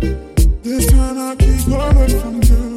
This time I keep going from you.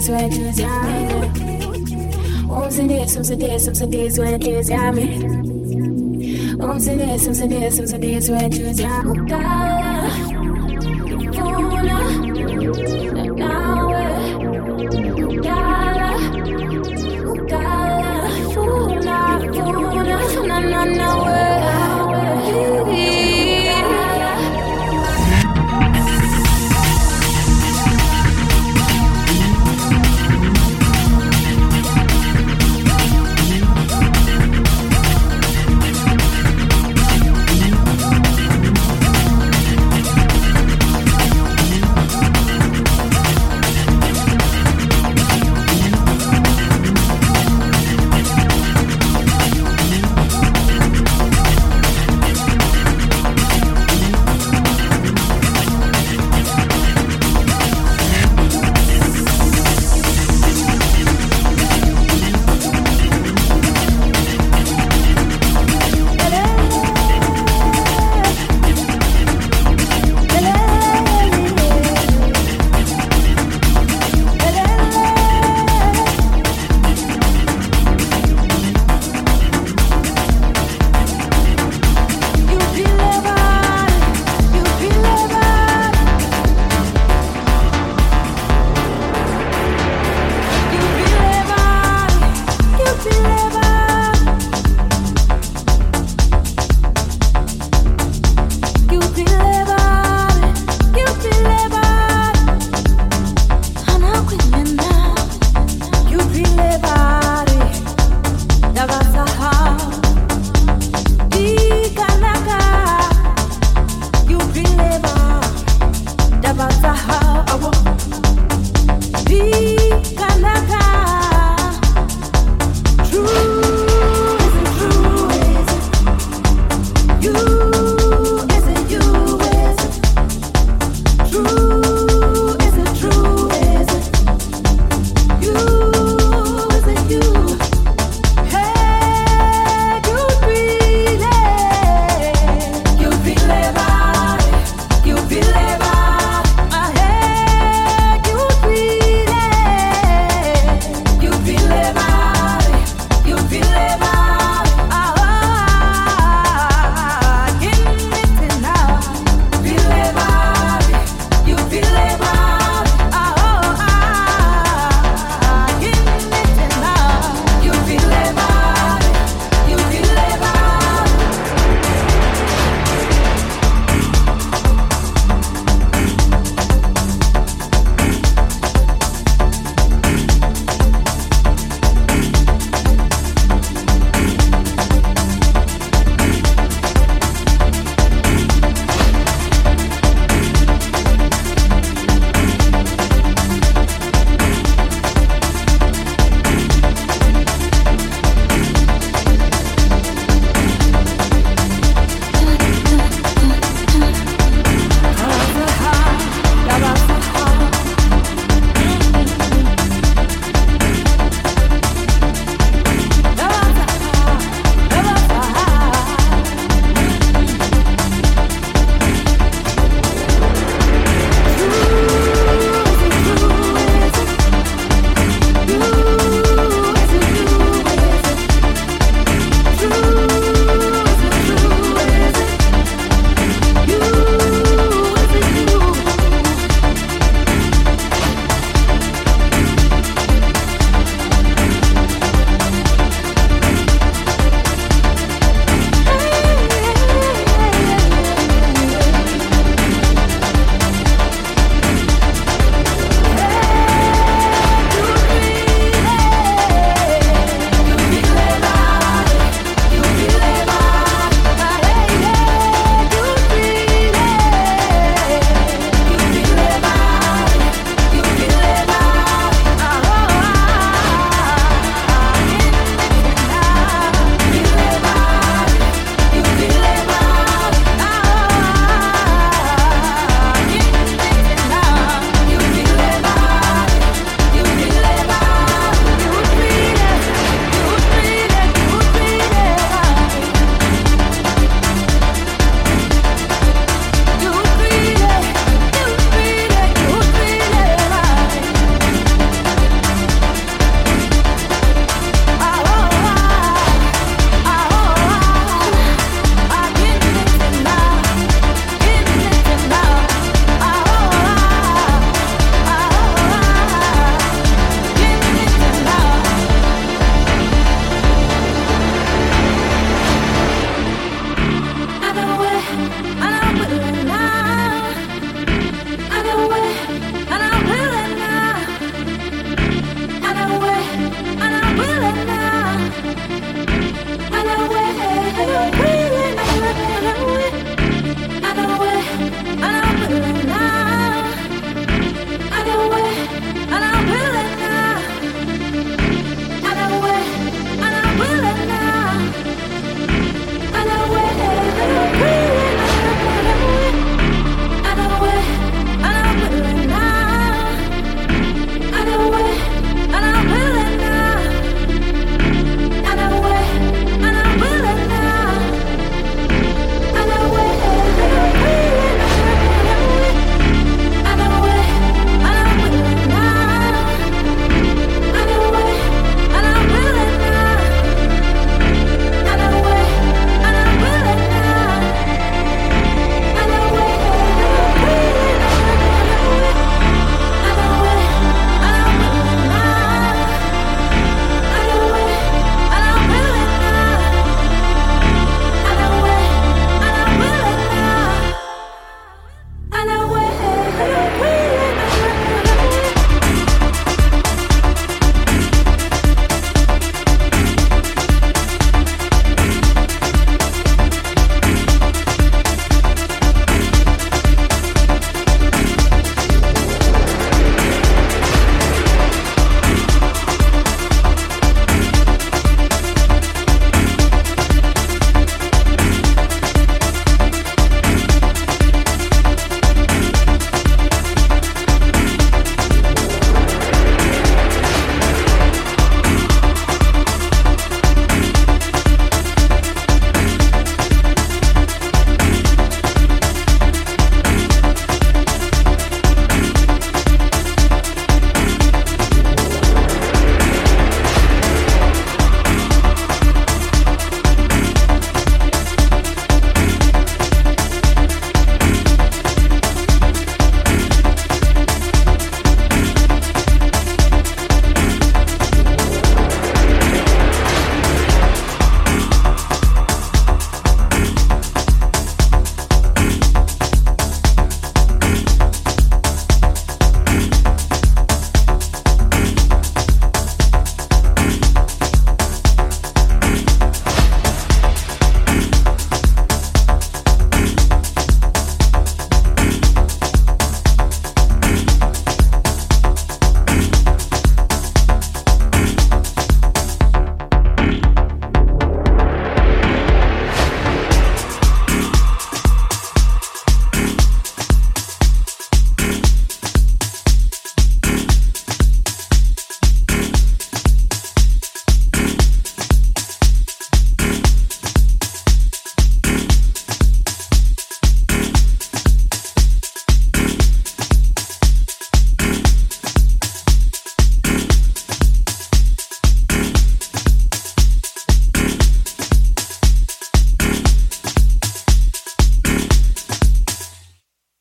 days when tears got me. Oops and days, oops and days, oops and days when tears got me. Oops and days, oops and days, oops and days when tears got me. No, no, no.